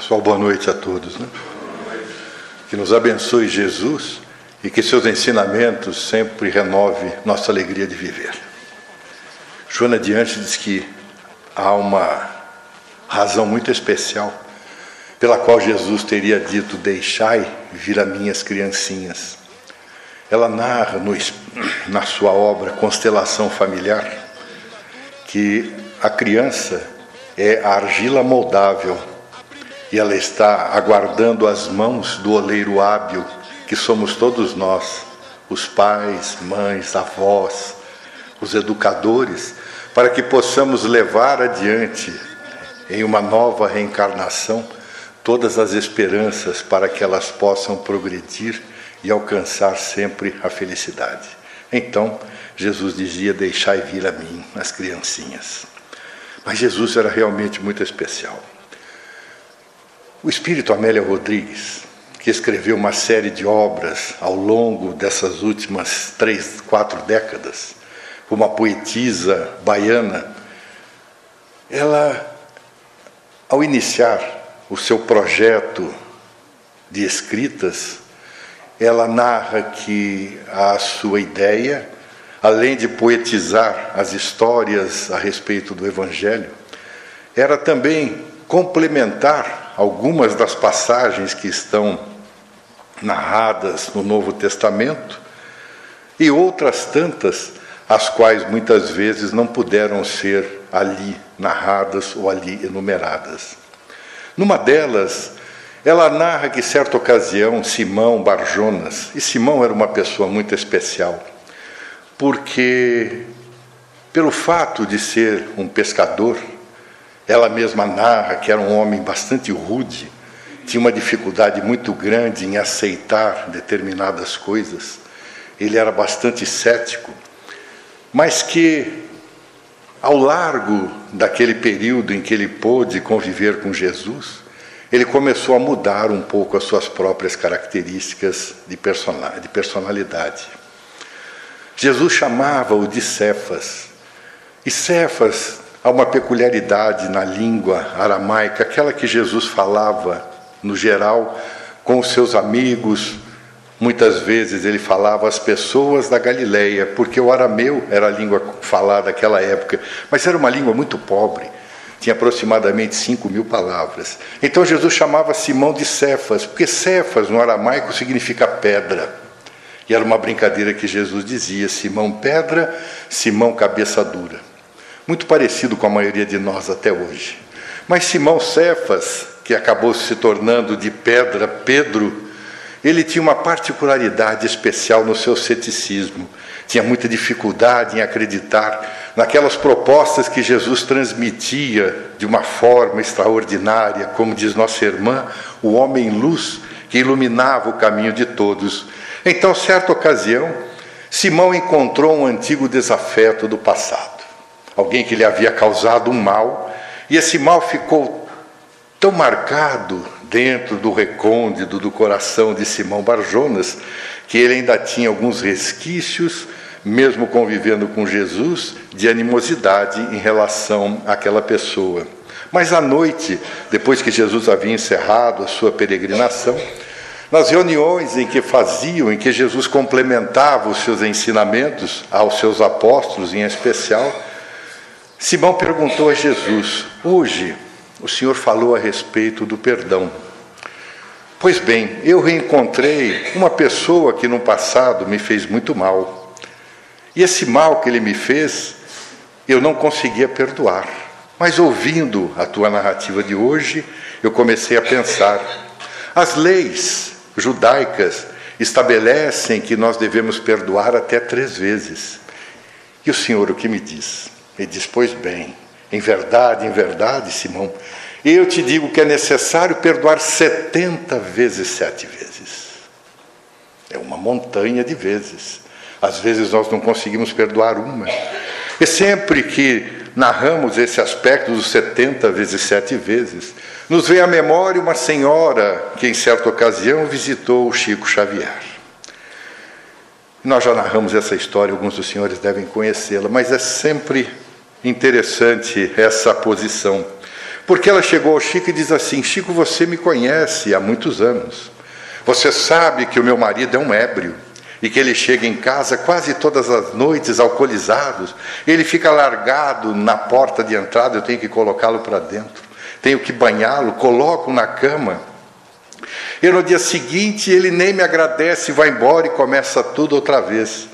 Pessoal, boa noite a todos. Né? Que nos abençoe Jesus e que seus ensinamentos sempre renove nossa alegria de viver. Joana Diante diz que há uma razão muito especial pela qual Jesus teria dito: Deixai vir a minhas criancinhas. Ela narra no, na sua obra Constelação Familiar que a criança é a argila moldável e ela está aguardando as mãos do oleiro hábil, que somos todos nós, os pais, mães, avós, os educadores, para que possamos levar adiante, em uma nova reencarnação, todas as esperanças para que elas possam progredir e alcançar sempre a felicidade. Então, Jesus dizia: Deixai vir a mim as criancinhas. Mas Jesus era realmente muito especial. O espírito Amélia Rodrigues, que escreveu uma série de obras ao longo dessas últimas três, quatro décadas, uma poetisa baiana, ela, ao iniciar o seu projeto de escritas, ela narra que a sua ideia, além de poetizar as histórias a respeito do Evangelho, era também complementar algumas das passagens que estão narradas no Novo Testamento e outras tantas as quais muitas vezes não puderam ser ali narradas ou ali enumeradas. Numa delas, ela narra que certa ocasião Simão Barjonas, e Simão era uma pessoa muito especial, porque pelo fato de ser um pescador, ela mesma narra que era um homem bastante rude, tinha uma dificuldade muito grande em aceitar determinadas coisas. Ele era bastante cético, mas que ao largo daquele período em que ele pôde conviver com Jesus, ele começou a mudar um pouco as suas próprias características de personalidade. Jesus chamava-o de Cefas. E Cefas Há uma peculiaridade na língua aramaica, aquela que Jesus falava no geral com os seus amigos. Muitas vezes ele falava às pessoas da Galileia, porque o arameu era a língua falada naquela época, mas era uma língua muito pobre, tinha aproximadamente 5 mil palavras. Então Jesus chamava Simão de Cefas, porque Cefas no aramaico significa pedra. E era uma brincadeira que Jesus dizia: Simão pedra, Simão cabeça dura muito parecido com a maioria de nós até hoje. Mas Simão Cefas, que acabou se tornando de pedra Pedro, ele tinha uma particularidade especial no seu ceticismo. Tinha muita dificuldade em acreditar naquelas propostas que Jesus transmitia de uma forma extraordinária, como diz nossa irmã, o homem luz que iluminava o caminho de todos. Então, certa ocasião, Simão encontrou um antigo desafeto do passado alguém que lhe havia causado um mal, e esse mal ficou tão marcado dentro do recôndito do coração de Simão Barjonas, que ele ainda tinha alguns resquícios, mesmo convivendo com Jesus, de animosidade em relação àquela pessoa. Mas à noite, depois que Jesus havia encerrado a sua peregrinação, nas reuniões em que faziam, em que Jesus complementava os seus ensinamentos aos seus apóstolos em especial, Simão perguntou a Jesus: Hoje o Senhor falou a respeito do perdão. Pois bem, eu reencontrei uma pessoa que no passado me fez muito mal. E esse mal que ele me fez, eu não conseguia perdoar. Mas ouvindo a tua narrativa de hoje, eu comecei a pensar: as leis judaicas estabelecem que nós devemos perdoar até três vezes. E o Senhor o que me diz? Ele diz: Pois bem, em verdade, em verdade, Simão, eu te digo que é necessário perdoar 70 vezes sete vezes. É uma montanha de vezes. Às vezes nós não conseguimos perdoar uma. E sempre que narramos esse aspecto dos 70 vezes sete vezes, nos vem à memória uma senhora que, em certa ocasião, visitou o Chico Xavier. Nós já narramos essa história, alguns dos senhores devem conhecê-la, mas é sempre interessante essa posição, Porque ela chegou ao Chico e diz assim: Chico, você me conhece há muitos anos. Você sabe que o meu marido é um ébrio e que ele chega em casa quase todas as noites alcoolizado. Ele fica largado na porta de entrada, eu tenho que colocá-lo para dentro. Tenho que banhá-lo, coloco na cama. E no dia seguinte ele nem me agradece, vai embora e começa tudo outra vez.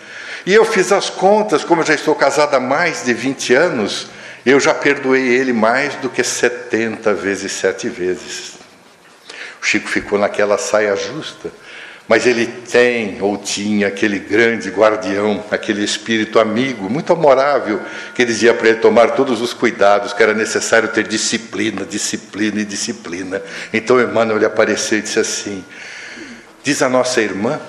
E eu fiz as contas, como eu já estou casada há mais de 20 anos, eu já perdoei ele mais do que 70 vezes sete vezes. O Chico ficou naquela saia justa, mas ele tem ou tinha aquele grande guardião, aquele espírito amigo, muito amorável, que dizia para ele tomar todos os cuidados, que era necessário ter disciplina, disciplina e disciplina. Então Emmanuel lhe apareceu e disse assim: Diz a nossa irmã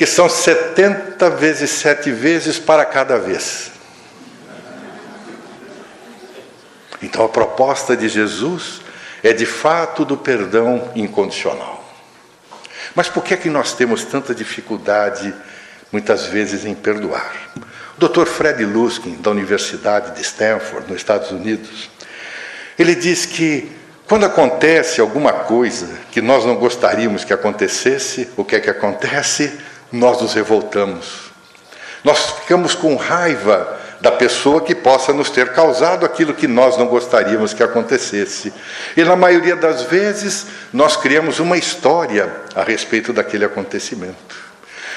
que são 70 vezes sete vezes para cada vez. Então a proposta de Jesus é de fato do perdão incondicional. Mas por que é que nós temos tanta dificuldade muitas vezes em perdoar? O Dr. Fred Luskin, da Universidade de Stanford, nos Estados Unidos, ele diz que quando acontece alguma coisa que nós não gostaríamos que acontecesse, o que é que acontece? Nós nos revoltamos. Nós ficamos com raiva da pessoa que possa nos ter causado aquilo que nós não gostaríamos que acontecesse. E na maioria das vezes, nós criamos uma história a respeito daquele acontecimento.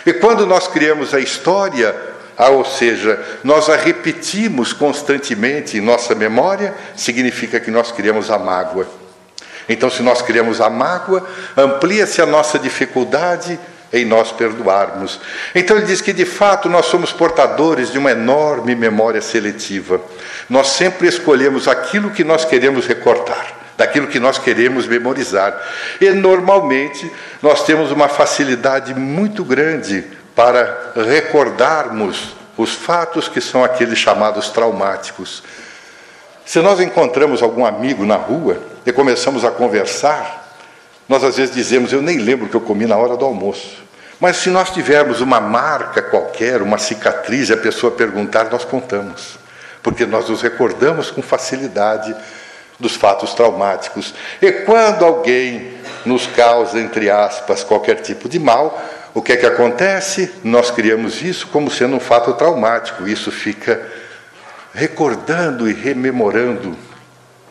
E quando nós criamos a história, ah, ou seja, nós a repetimos constantemente em nossa memória, significa que nós criamos a mágoa. Então, se nós criamos a mágoa, amplia-se a nossa dificuldade em nós perdoarmos. Então ele diz que de fato nós somos portadores de uma enorme memória seletiva. Nós sempre escolhemos aquilo que nós queremos recortar, daquilo que nós queremos memorizar. E normalmente nós temos uma facilidade muito grande para recordarmos os fatos que são aqueles chamados traumáticos. Se nós encontramos algum amigo na rua e começamos a conversar, nós às vezes dizemos: Eu nem lembro o que eu comi na hora do almoço. Mas se nós tivermos uma marca qualquer, uma cicatriz, e a pessoa perguntar, nós contamos, porque nós nos recordamos com facilidade dos fatos traumáticos. E quando alguém nos causa, entre aspas, qualquer tipo de mal, o que é que acontece? Nós criamos isso como sendo um fato traumático. Isso fica recordando e rememorando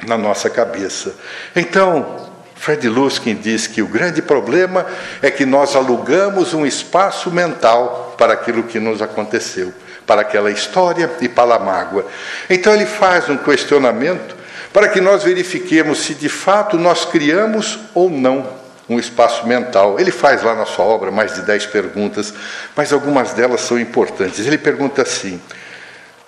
na nossa cabeça. Então, Fred Luskin diz que o grande problema é que nós alugamos um espaço mental para aquilo que nos aconteceu, para aquela história e para a mágoa. Então ele faz um questionamento para que nós verifiquemos se de fato nós criamos ou não um espaço mental. Ele faz lá na sua obra mais de dez perguntas, mas algumas delas são importantes. Ele pergunta assim: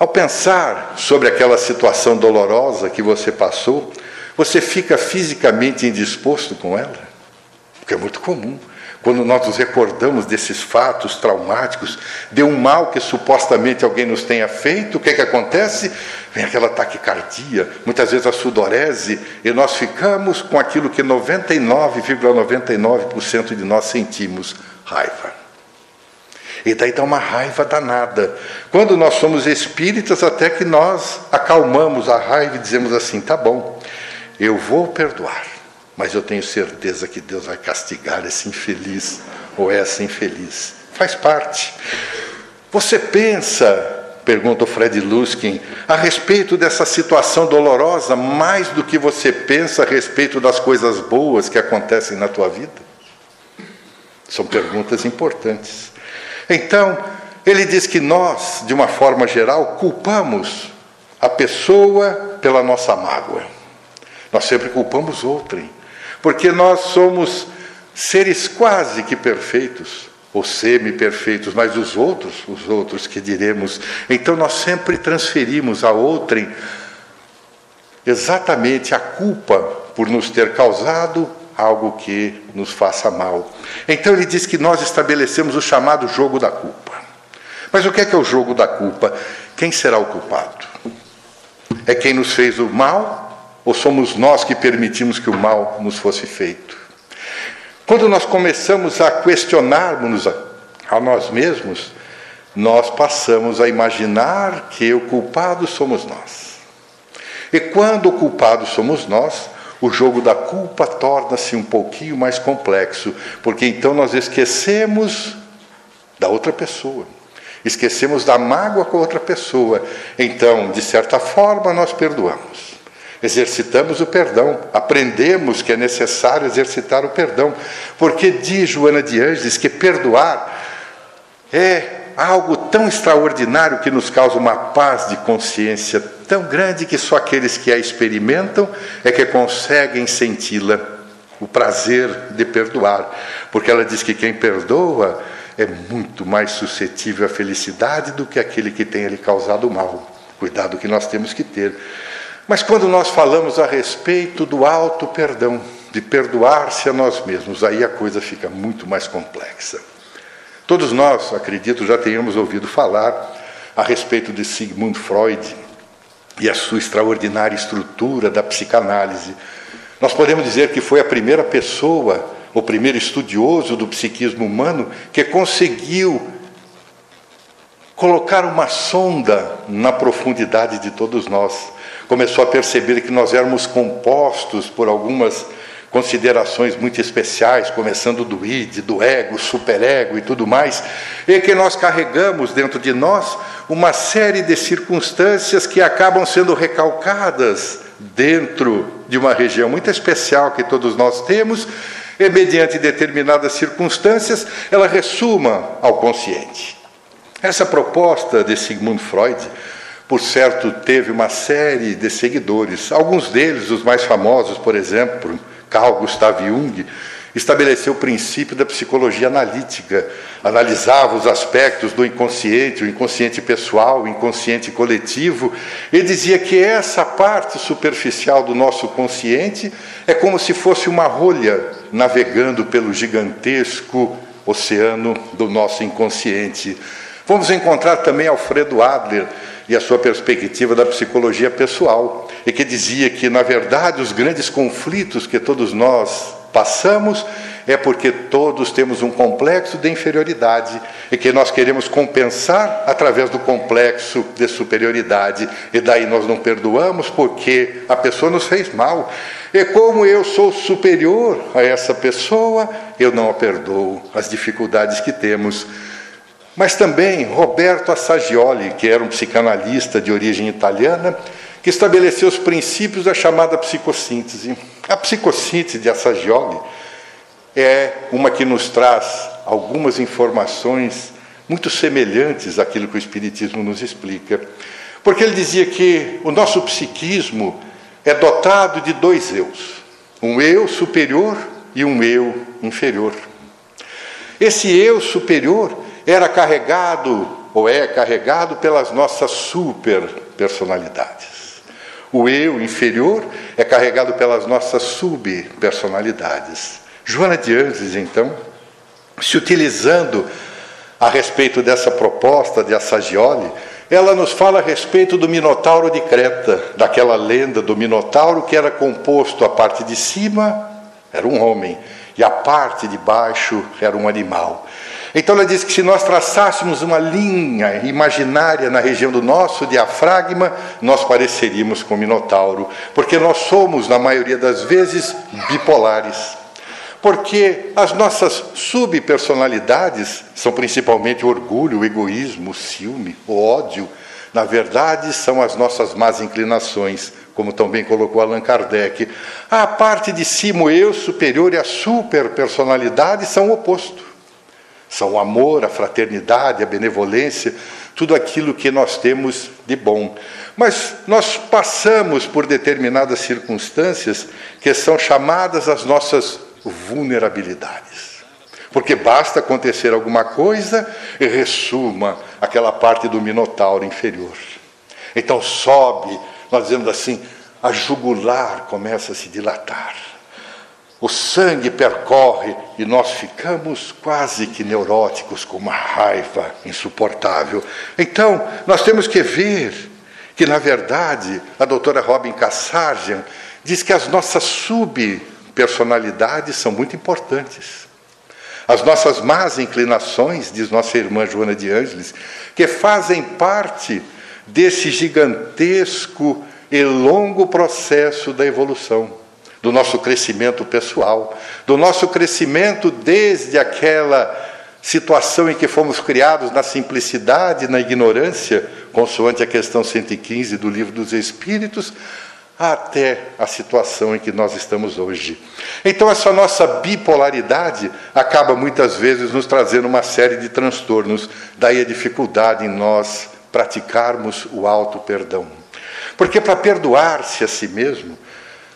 ao pensar sobre aquela situação dolorosa que você passou, você fica fisicamente indisposto com ela? Porque é muito comum. Quando nós nos recordamos desses fatos traumáticos, de um mal que supostamente alguém nos tenha feito, o que, é que acontece? Vem aquela taquicardia, muitas vezes a sudorese, e nós ficamos com aquilo que 99,99% ,99 de nós sentimos: raiva. E daí dá uma raiva danada. Quando nós somos espíritas, até que nós acalmamos a raiva e dizemos assim: tá bom, eu vou perdoar, mas eu tenho certeza que Deus vai castigar esse infeliz ou essa infeliz. Faz parte. Você pensa, pergunta o Fred Luskin, a respeito dessa situação dolorosa mais do que você pensa a respeito das coisas boas que acontecem na tua vida? São perguntas importantes. Então, ele diz que nós, de uma forma geral, culpamos a pessoa pela nossa mágoa. Nós sempre culpamos outrem, porque nós somos seres quase que perfeitos, ou semi-perfeitos, mas os outros, os outros que diremos. Então nós sempre transferimos a outrem exatamente a culpa por nos ter causado algo que nos faça mal. Então ele diz que nós estabelecemos o chamado jogo da culpa. Mas o que é que é o jogo da culpa? Quem será o culpado? É quem nos fez o mal ou somos nós que permitimos que o mal nos fosse feito? Quando nós começamos a questionarmos a, nós mesmos, nós passamos a imaginar que o culpado somos nós. E quando o culpado somos nós, o jogo da culpa torna-se um pouquinho mais complexo, porque então nós esquecemos da outra pessoa. Esquecemos da mágoa com a outra pessoa. Então, de certa forma, nós perdoamos. Exercitamos o perdão, aprendemos que é necessário exercitar o perdão, porque diz Joana de Ângeles que perdoar é algo tão extraordinário que nos causa uma paz de consciência tão grande que só aqueles que a experimentam é que conseguem senti-la, o prazer de perdoar, porque ela diz que quem perdoa é muito mais suscetível à felicidade do que aquele que tem lhe causado mal. Cuidado que nós temos que ter. Mas quando nós falamos a respeito do alto perdão, de perdoar-se a nós mesmos, aí a coisa fica muito mais complexa. Todos nós, acredito, já tenhamos ouvido falar a respeito de Sigmund Freud e a sua extraordinária estrutura da psicanálise. Nós podemos dizer que foi a primeira pessoa o primeiro estudioso do psiquismo humano, que conseguiu colocar uma sonda na profundidade de todos nós. Começou a perceber que nós éramos compostos por algumas considerações muito especiais, começando do id, do ego, superego e tudo mais, e que nós carregamos dentro de nós uma série de circunstâncias que acabam sendo recalcadas dentro de uma região muito especial que todos nós temos e, mediante determinadas circunstâncias, ela ressuma ao consciente. Essa proposta de Sigmund Freud, por certo, teve uma série de seguidores. Alguns deles, os mais famosos, por exemplo, Carl Gustav Jung, estabeleceu o princípio da psicologia analítica, analisava os aspectos do inconsciente, o inconsciente pessoal, o inconsciente coletivo, e dizia que essa parte superficial do nosso consciente é como se fosse uma rolha navegando pelo gigantesco oceano do nosso inconsciente. Vamos encontrar também Alfredo Adler e a sua perspectiva da psicologia pessoal, e que dizia que, na verdade, os grandes conflitos que todos nós passamos é porque todos temos um complexo de inferioridade e que nós queremos compensar através do complexo de superioridade. E daí nós não perdoamos porque a pessoa nos fez mal. E como eu sou superior a essa pessoa, eu não a perdoo as dificuldades que temos. Mas também Roberto Assagioli, que era um psicanalista de origem italiana, que estabeleceu os princípios da chamada psicossíntese. A psicossíntese de Assagioli é uma que nos traz algumas informações muito semelhantes àquilo que o Espiritismo nos explica. Porque ele dizia que o nosso psiquismo é dotado de dois eus: um eu superior e um eu inferior. Esse eu superior era carregado, ou é carregado, pelas nossas super personalidades. O eu inferior é carregado pelas nossas subpersonalidades. Joana de Anjos, então, se utilizando a respeito dessa proposta de Assagioli, ela nos fala a respeito do Minotauro de Creta, daquela lenda do Minotauro que era composto, a parte de cima era um homem e a parte de baixo era um animal. Então ela diz que se nós traçássemos uma linha imaginária na região do nosso diafragma, nós pareceríamos com o Minotauro, porque nós somos, na maioria das vezes, bipolares. Porque as nossas subpersonalidades são principalmente o orgulho, o egoísmo, o ciúme, o ódio. Na verdade, são as nossas más inclinações, como também colocou Allan Kardec. A parte de cima, o eu superior e a superpersonalidade são o oposto. São o amor, a fraternidade, a benevolência, tudo aquilo que nós temos de bom. Mas nós passamos por determinadas circunstâncias que são chamadas as nossas vulnerabilidades. Porque basta acontecer alguma coisa e ressuma aquela parte do minotauro inferior. Então sobe, nós dizemos assim, a jugular começa a se dilatar o sangue percorre e nós ficamos quase que neuróticos, com uma raiva insuportável. Então, nós temos que ver que, na verdade, a doutora Robin Kassarjian diz que as nossas subpersonalidades são muito importantes. As nossas más inclinações, diz nossa irmã Joana de Ângeles, que fazem parte desse gigantesco e longo processo da evolução. Do nosso crescimento pessoal, do nosso crescimento desde aquela situação em que fomos criados na simplicidade, na ignorância, consoante a questão 115 do Livro dos Espíritos, até a situação em que nós estamos hoje. Então, essa nossa bipolaridade acaba muitas vezes nos trazendo uma série de transtornos, daí a dificuldade em nós praticarmos o auto-perdão. Porque para perdoar-se a si mesmo,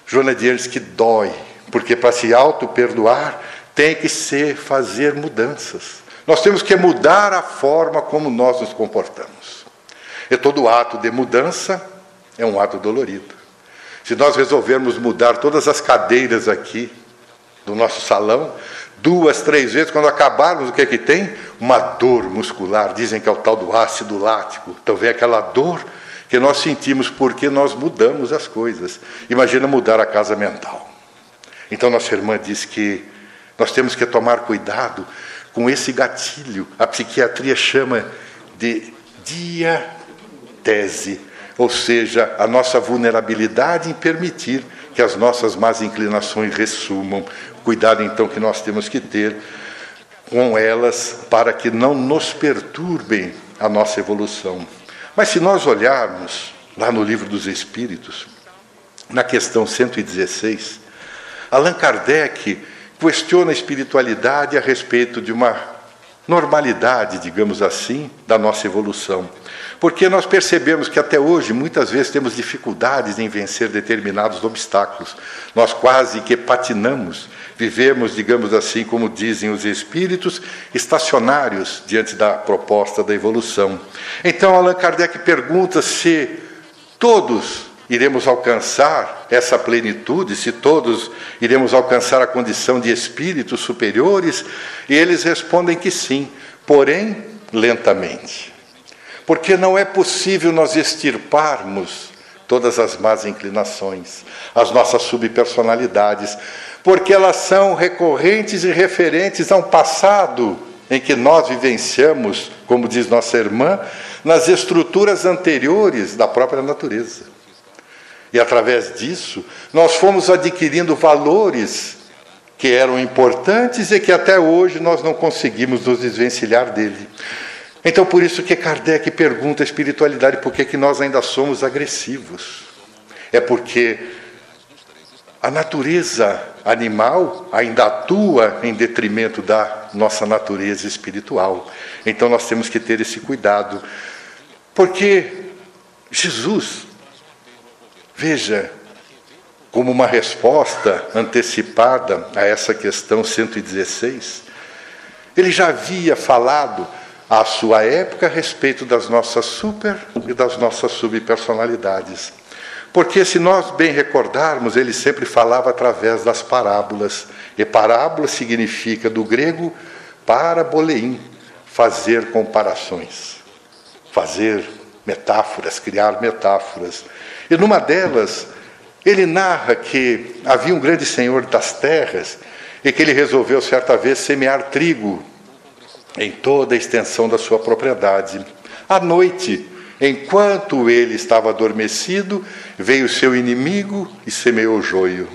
Joana diz que dói, porque para se auto-perdoar tem que ser fazer mudanças. Nós temos que mudar a forma como nós nos comportamos. E todo ato de mudança é um ato dolorido. Se nós resolvermos mudar todas as cadeiras aqui do nosso salão, duas, três vezes, quando acabarmos, o que é que tem? Uma dor muscular. Dizem que é o tal do ácido lático. Então vem aquela dor que nós sentimos porque nós mudamos as coisas. Imagina mudar a casa mental. Então nossa irmã diz que nós temos que tomar cuidado com esse gatilho. A psiquiatria chama de diatese ou seja, a nossa vulnerabilidade em permitir que as nossas más inclinações ressumam. Cuidado então que nós temos que ter com elas para que não nos perturbem a nossa evolução. Mas se nós olharmos lá no livro dos Espíritos, na questão 116, Allan Kardec questiona a espiritualidade a respeito de uma normalidade, digamos assim, da nossa evolução. Porque nós percebemos que até hoje, muitas vezes, temos dificuldades em vencer determinados obstáculos. Nós quase que patinamos, vivemos, digamos assim, como dizem os espíritos, estacionários diante da proposta da evolução. Então, Allan Kardec pergunta se todos iremos alcançar essa plenitude, se todos iremos alcançar a condição de espíritos superiores, e eles respondem que sim, porém lentamente. Porque não é possível nós extirparmos todas as más inclinações, as nossas subpersonalidades, porque elas são recorrentes e referentes a um passado em que nós vivenciamos, como diz nossa irmã, nas estruturas anteriores da própria natureza. E através disso, nós fomos adquirindo valores que eram importantes e que até hoje nós não conseguimos nos desvencilhar dele. Então, por isso que Kardec pergunta a espiritualidade por que, que nós ainda somos agressivos. É porque a natureza animal ainda atua em detrimento da nossa natureza espiritual. Então, nós temos que ter esse cuidado. Porque Jesus Veja, como uma resposta antecipada a essa questão 116, ele já havia falado à sua época a respeito das nossas super e das nossas subpersonalidades. Porque, se nós bem recordarmos, ele sempre falava através das parábolas. E parábola significa, do grego, paraboleim, fazer comparações, fazer metáforas, criar metáforas. E numa delas, ele narra que havia um grande senhor das terras e que ele resolveu certa vez semear trigo em toda a extensão da sua propriedade. À noite, enquanto ele estava adormecido, veio seu inimigo e semeou o joio.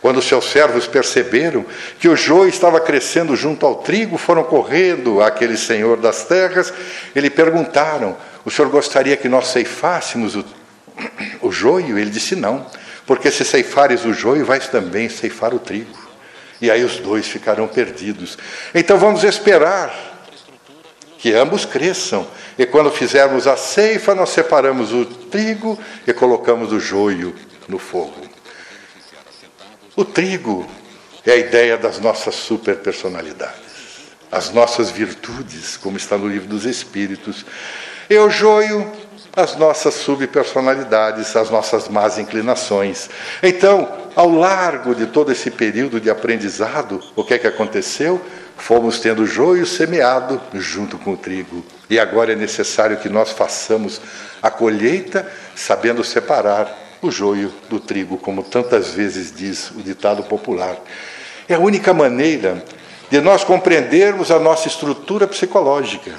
Quando seus servos perceberam que o joio estava crescendo junto ao trigo, foram correndo àquele senhor das terras e lhe perguntaram: O senhor gostaria que nós ceifássemos o o joio? Ele disse: Não, porque se ceifares o joio, vais também ceifar o trigo. E aí os dois ficarão perdidos. Então vamos esperar que ambos cresçam. E quando fizermos a ceifa, nós separamos o trigo e colocamos o joio no fogo. O trigo é a ideia das nossas superpersonalidades, as nossas virtudes, como está no livro dos Espíritos. E o joio as nossas subpersonalidades, as nossas más inclinações. Então, ao largo de todo esse período de aprendizado, o que é que aconteceu? Fomos tendo joio semeado junto com o trigo. E agora é necessário que nós façamos a colheita sabendo separar o joio do trigo, como tantas vezes diz o ditado popular. É a única maneira de nós compreendermos a nossa estrutura psicológica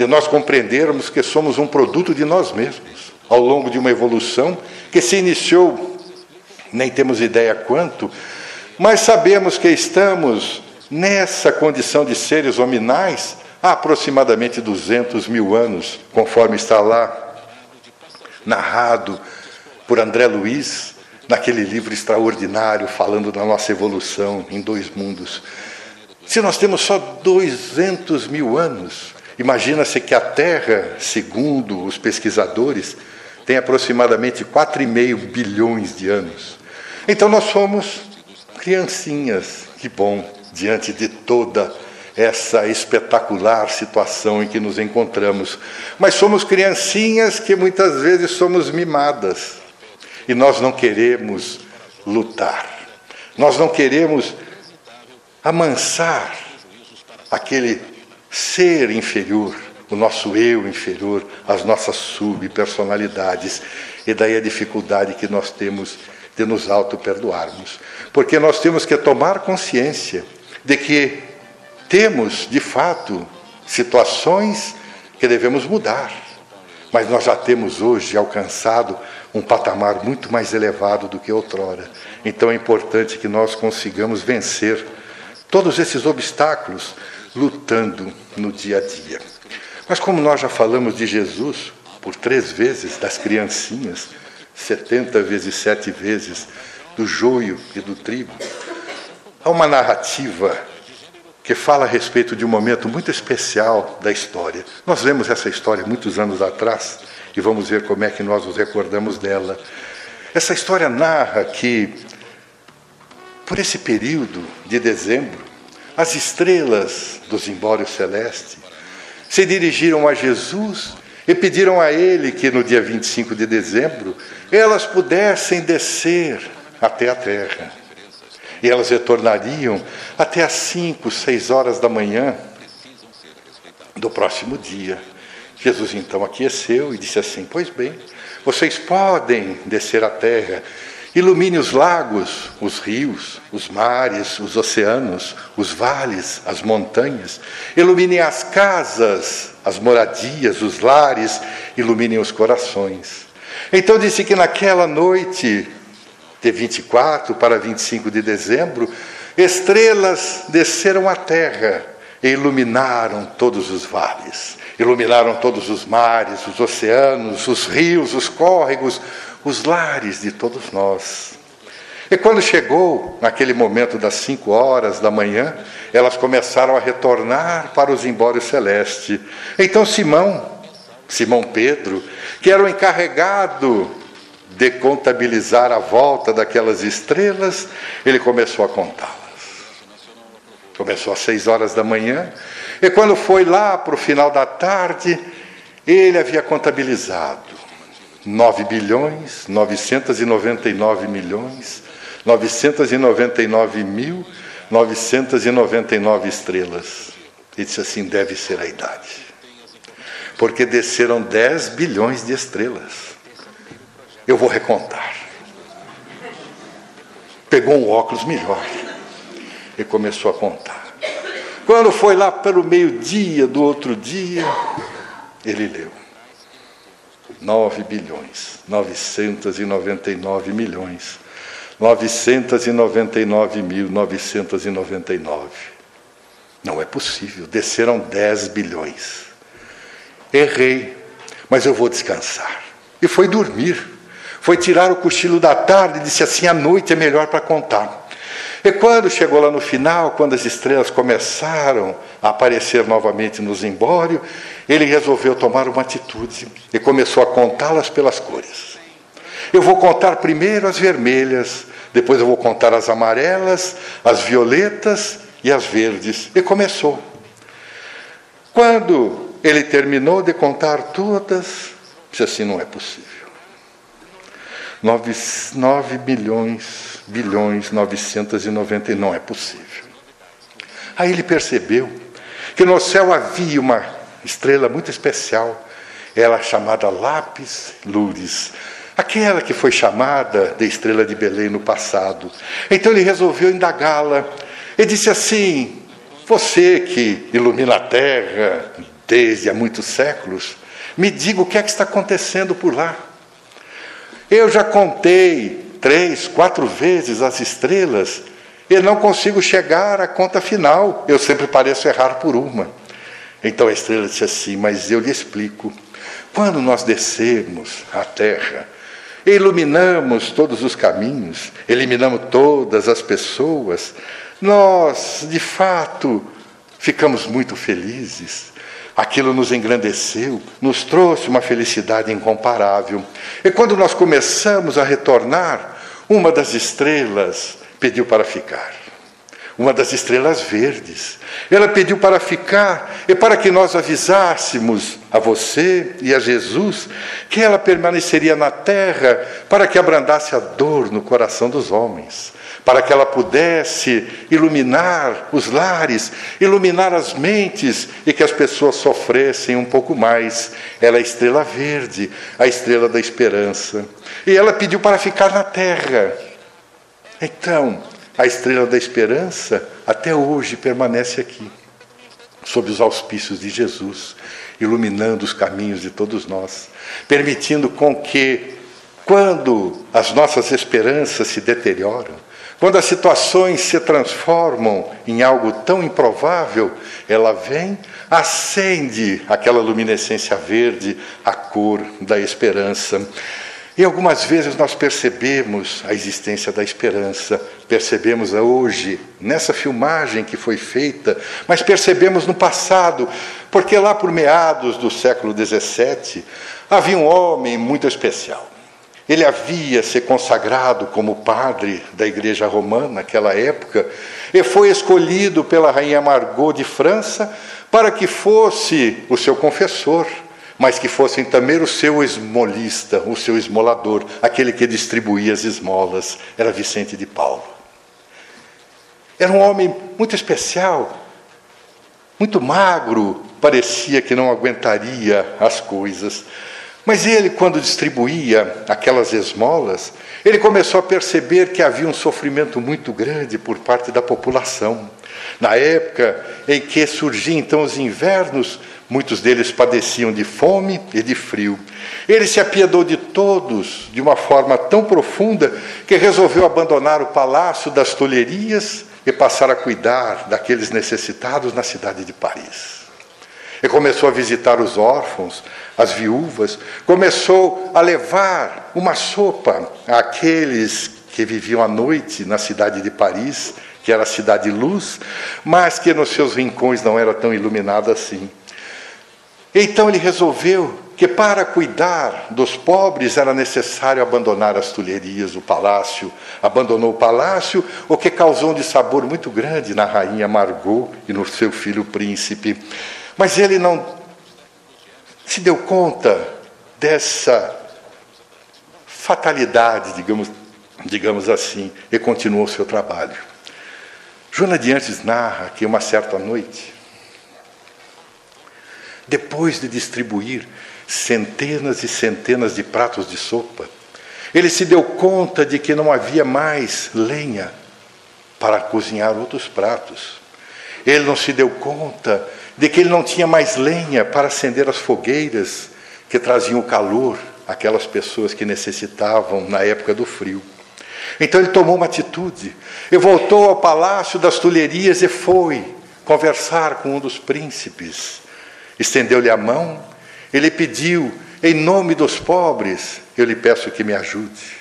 de nós compreendermos que somos um produto de nós mesmos, ao longo de uma evolução que se iniciou nem temos ideia quanto, mas sabemos que estamos nessa condição de seres hominais há aproximadamente 200 mil anos, conforme está lá narrado por André Luiz, naquele livro extraordinário falando da nossa evolução em dois mundos. Se nós temos só 200 mil anos, imagina-se que a Terra, segundo os pesquisadores, tem aproximadamente 4,5 bilhões de anos. Então nós somos criancinhas, que bom, diante de toda essa espetacular situação em que nos encontramos. Mas somos criancinhas que muitas vezes somos mimadas e nós não queremos lutar, nós não queremos amansar aquele ser inferior o nosso eu inferior, as nossas subpersonalidades, e daí a dificuldade que nós temos de nos auto-perdoarmos. Porque nós temos que tomar consciência de que temos, de fato, situações que devemos mudar, mas nós já temos hoje alcançado um patamar muito mais elevado do que outrora. Então é importante que nós consigamos vencer todos esses obstáculos lutando no dia a dia. Mas como nós já falamos de Jesus por três vezes, das criancinhas, setenta vezes sete vezes, do joio e do trigo, há uma narrativa que fala a respeito de um momento muito especial da história. Nós lemos essa história muitos anos atrás e vamos ver como é que nós nos recordamos dela. Essa história narra que, por esse período de dezembro, as estrelas do zimbório celeste se dirigiram a Jesus e pediram a ele que no dia 25 de dezembro elas pudessem descer até a terra. E elas retornariam até às cinco, seis horas da manhã do próximo dia. Jesus então aqueceu e disse assim: Pois bem, vocês podem descer à terra Ilumine os lagos, os rios, os mares, os oceanos, os vales, as montanhas. Ilumine as casas, as moradias, os lares. Ilumine os corações. Então disse que naquela noite, de 24 para 25 de dezembro, estrelas desceram à terra e iluminaram todos os vales. Iluminaram todos os mares, os oceanos, os rios, os córregos, os lares de todos nós. E quando chegou naquele momento das cinco horas da manhã, elas começaram a retornar para os embórios celeste. Então Simão, Simão Pedro, que era o encarregado de contabilizar a volta daquelas estrelas, ele começou a contá-las. Começou às seis horas da manhã, e quando foi lá para o final da tarde, ele havia contabilizado 9 bilhões, 999 milhões, 999 mil, 999 estrelas. E disse assim: deve ser a idade. Porque desceram 10 bilhões de estrelas. Eu vou recontar. Pegou um óculos melhor e começou a contar. Quando foi lá pelo meio-dia do outro dia, ele leu. 9 bilhões, 999 milhões, 999 mil, 999. Não é possível, desceram 10 bilhões. Errei, mas eu vou descansar. E foi dormir. Foi tirar o cochilo da tarde e disse assim: a noite é melhor para contar. E quando chegou lá no final, quando as estrelas começaram a aparecer novamente no zimbório, ele resolveu tomar uma atitude e começou a contá-las pelas cores. Eu vou contar primeiro as vermelhas, depois eu vou contar as amarelas, as violetas e as verdes. E começou. Quando ele terminou de contar todas, disse assim: não é possível. 9, 9 bilhões, bilhões, 990, não é possível. Aí ele percebeu que no céu havia uma estrela muito especial, ela chamada Lápis Lures, aquela que foi chamada de estrela de Belém no passado. Então ele resolveu indagá-la e disse assim: Você que ilumina a terra desde há muitos séculos, me diga o que é que está acontecendo por lá. Eu já contei três, quatro vezes as estrelas e não consigo chegar à conta final. Eu sempre pareço errar por uma. Então a estrela disse assim: Mas eu lhe explico. Quando nós descermos à terra, iluminamos todos os caminhos, eliminamos todas as pessoas, nós, de fato, ficamos muito felizes. Aquilo nos engrandeceu, nos trouxe uma felicidade incomparável. E quando nós começamos a retornar, uma das estrelas pediu para ficar. Uma das estrelas verdes. Ela pediu para ficar e para que nós avisássemos a você e a Jesus que ela permaneceria na terra para que abrandasse a dor no coração dos homens para que ela pudesse iluminar os lares, iluminar as mentes e que as pessoas sofressem um pouco mais. Ela é a estrela verde, a estrela da esperança. E ela pediu para ficar na terra. Então, a estrela da esperança até hoje permanece aqui, sob os auspícios de Jesus, iluminando os caminhos de todos nós, permitindo com que, quando as nossas esperanças se deterioram, quando as situações se transformam em algo tão improvável, ela vem, acende aquela luminescência verde, a cor da esperança. E algumas vezes nós percebemos a existência da esperança, percebemos hoje, nessa filmagem que foi feita, mas percebemos no passado, porque lá por meados do século XVII havia um homem muito especial. Ele havia se consagrado como padre da Igreja Romana naquela época e foi escolhido pela rainha Margot de França para que fosse o seu confessor, mas que fosse também o seu esmolista, o seu esmolador, aquele que distribuía as esmolas. Era Vicente de Paulo. Era um homem muito especial, muito magro, parecia que não aguentaria as coisas. Mas ele, quando distribuía aquelas esmolas, ele começou a perceber que havia um sofrimento muito grande por parte da população. Na época em que surgiam então os invernos, muitos deles padeciam de fome e de frio. Ele se apiedou de todos de uma forma tão profunda que resolveu abandonar o palácio das Tolherias e passar a cuidar daqueles necessitados na cidade de Paris. E começou a visitar os órfãos, as viúvas, começou a levar uma sopa àqueles que viviam à noite na cidade de Paris, que era a cidade de luz, mas que nos seus rincões não era tão iluminada assim. Então ele resolveu que para cuidar dos pobres era necessário abandonar as tulherias, o palácio. Abandonou o palácio, o que causou um dissabor muito grande na rainha Margot e no seu filho príncipe. Mas ele não se deu conta dessa fatalidade, digamos, digamos assim, e continuou o seu trabalho. Joana de Antes narra que uma certa noite, depois de distribuir centenas e centenas de pratos de sopa, ele se deu conta de que não havia mais lenha para cozinhar outros pratos. Ele não se deu conta de que ele não tinha mais lenha para acender as fogueiras que traziam o calor àquelas pessoas que necessitavam na época do frio. Então ele tomou uma atitude e voltou ao palácio das Tulherias e foi conversar com um dos príncipes. Estendeu-lhe a mão, ele pediu, em nome dos pobres, eu lhe peço que me ajude.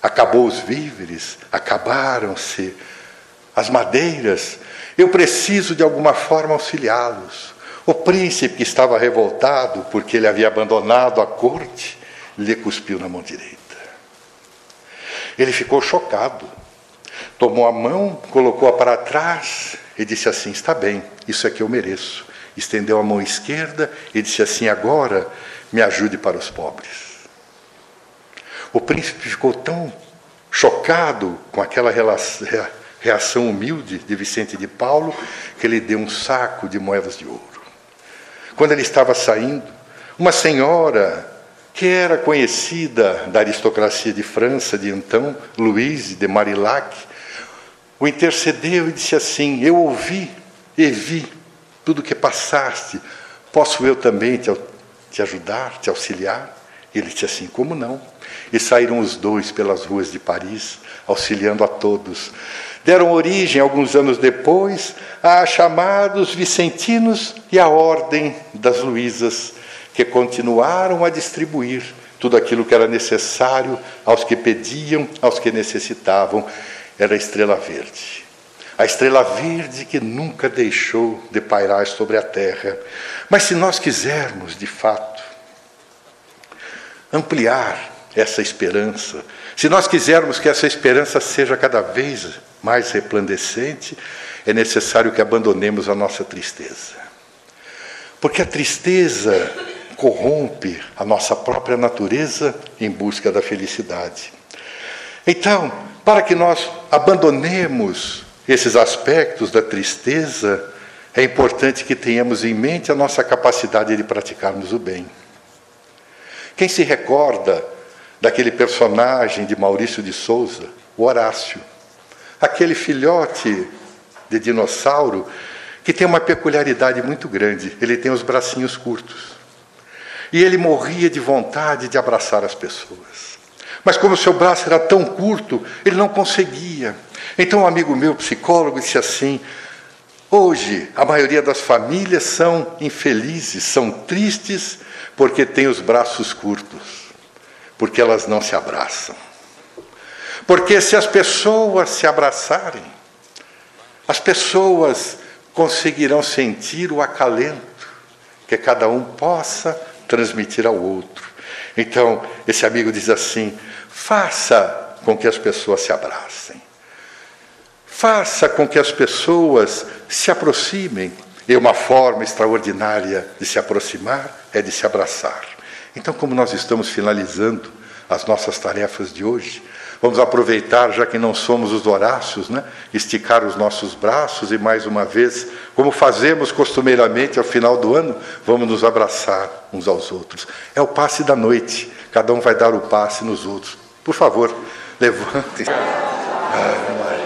Acabou os víveres, acabaram-se as madeiras, eu preciso de alguma forma auxiliá-los. O príncipe que estava revoltado porque ele havia abandonado a corte, lhe cuspiu na mão direita. Ele ficou chocado. Tomou a mão, colocou-a para trás e disse assim: Está bem, isso é que eu mereço. Estendeu a mão esquerda e disse assim: Agora me ajude para os pobres. O príncipe ficou tão chocado com aquela relação reação humilde de Vicente de Paulo, que ele deu um saco de moedas de ouro. Quando ele estava saindo, uma senhora que era conhecida da aristocracia de França de então, Louise de Marillac, o intercedeu e disse assim: Eu ouvi e vi tudo o que passaste, posso eu também te, te ajudar, te auxiliar? Ele disse assim: Como não? e saíram os dois pelas ruas de Paris, auxiliando a todos. Deram origem, alguns anos depois, a chamados Vicentinos e a Ordem das Luísas, que continuaram a distribuir tudo aquilo que era necessário aos que pediam, aos que necessitavam. Era a estrela verde. A estrela verde que nunca deixou de pairar sobre a terra. Mas se nós quisermos, de fato, ampliar essa esperança, se nós quisermos que essa esperança seja cada vez mais resplandecente, é necessário que abandonemos a nossa tristeza. Porque a tristeza corrompe a nossa própria natureza em busca da felicidade. Então, para que nós abandonemos esses aspectos da tristeza, é importante que tenhamos em mente a nossa capacidade de praticarmos o bem. Quem se recorda daquele personagem de Maurício de Souza, o Horácio, aquele filhote de dinossauro que tem uma peculiaridade muito grande, ele tem os bracinhos curtos. E ele morria de vontade de abraçar as pessoas. Mas como seu braço era tão curto, ele não conseguia. Então um amigo meu, psicólogo, disse assim: Hoje, a maioria das famílias são infelizes, são tristes, porque têm os braços curtos, porque elas não se abraçam. Porque se as pessoas se abraçarem, as pessoas conseguirão sentir o acalento que cada um possa transmitir ao outro. Então, esse amigo diz assim: faça com que as pessoas se abracem. Faça com que as pessoas se aproximem. E uma forma extraordinária de se aproximar é de se abraçar. Então, como nós estamos finalizando as nossas tarefas de hoje, vamos aproveitar, já que não somos os Horácios, né? esticar os nossos braços e, mais uma vez, como fazemos costumeiramente ao final do ano, vamos nos abraçar uns aos outros. É o passe da noite, cada um vai dar o passe nos outros. Por favor, levante. Ah,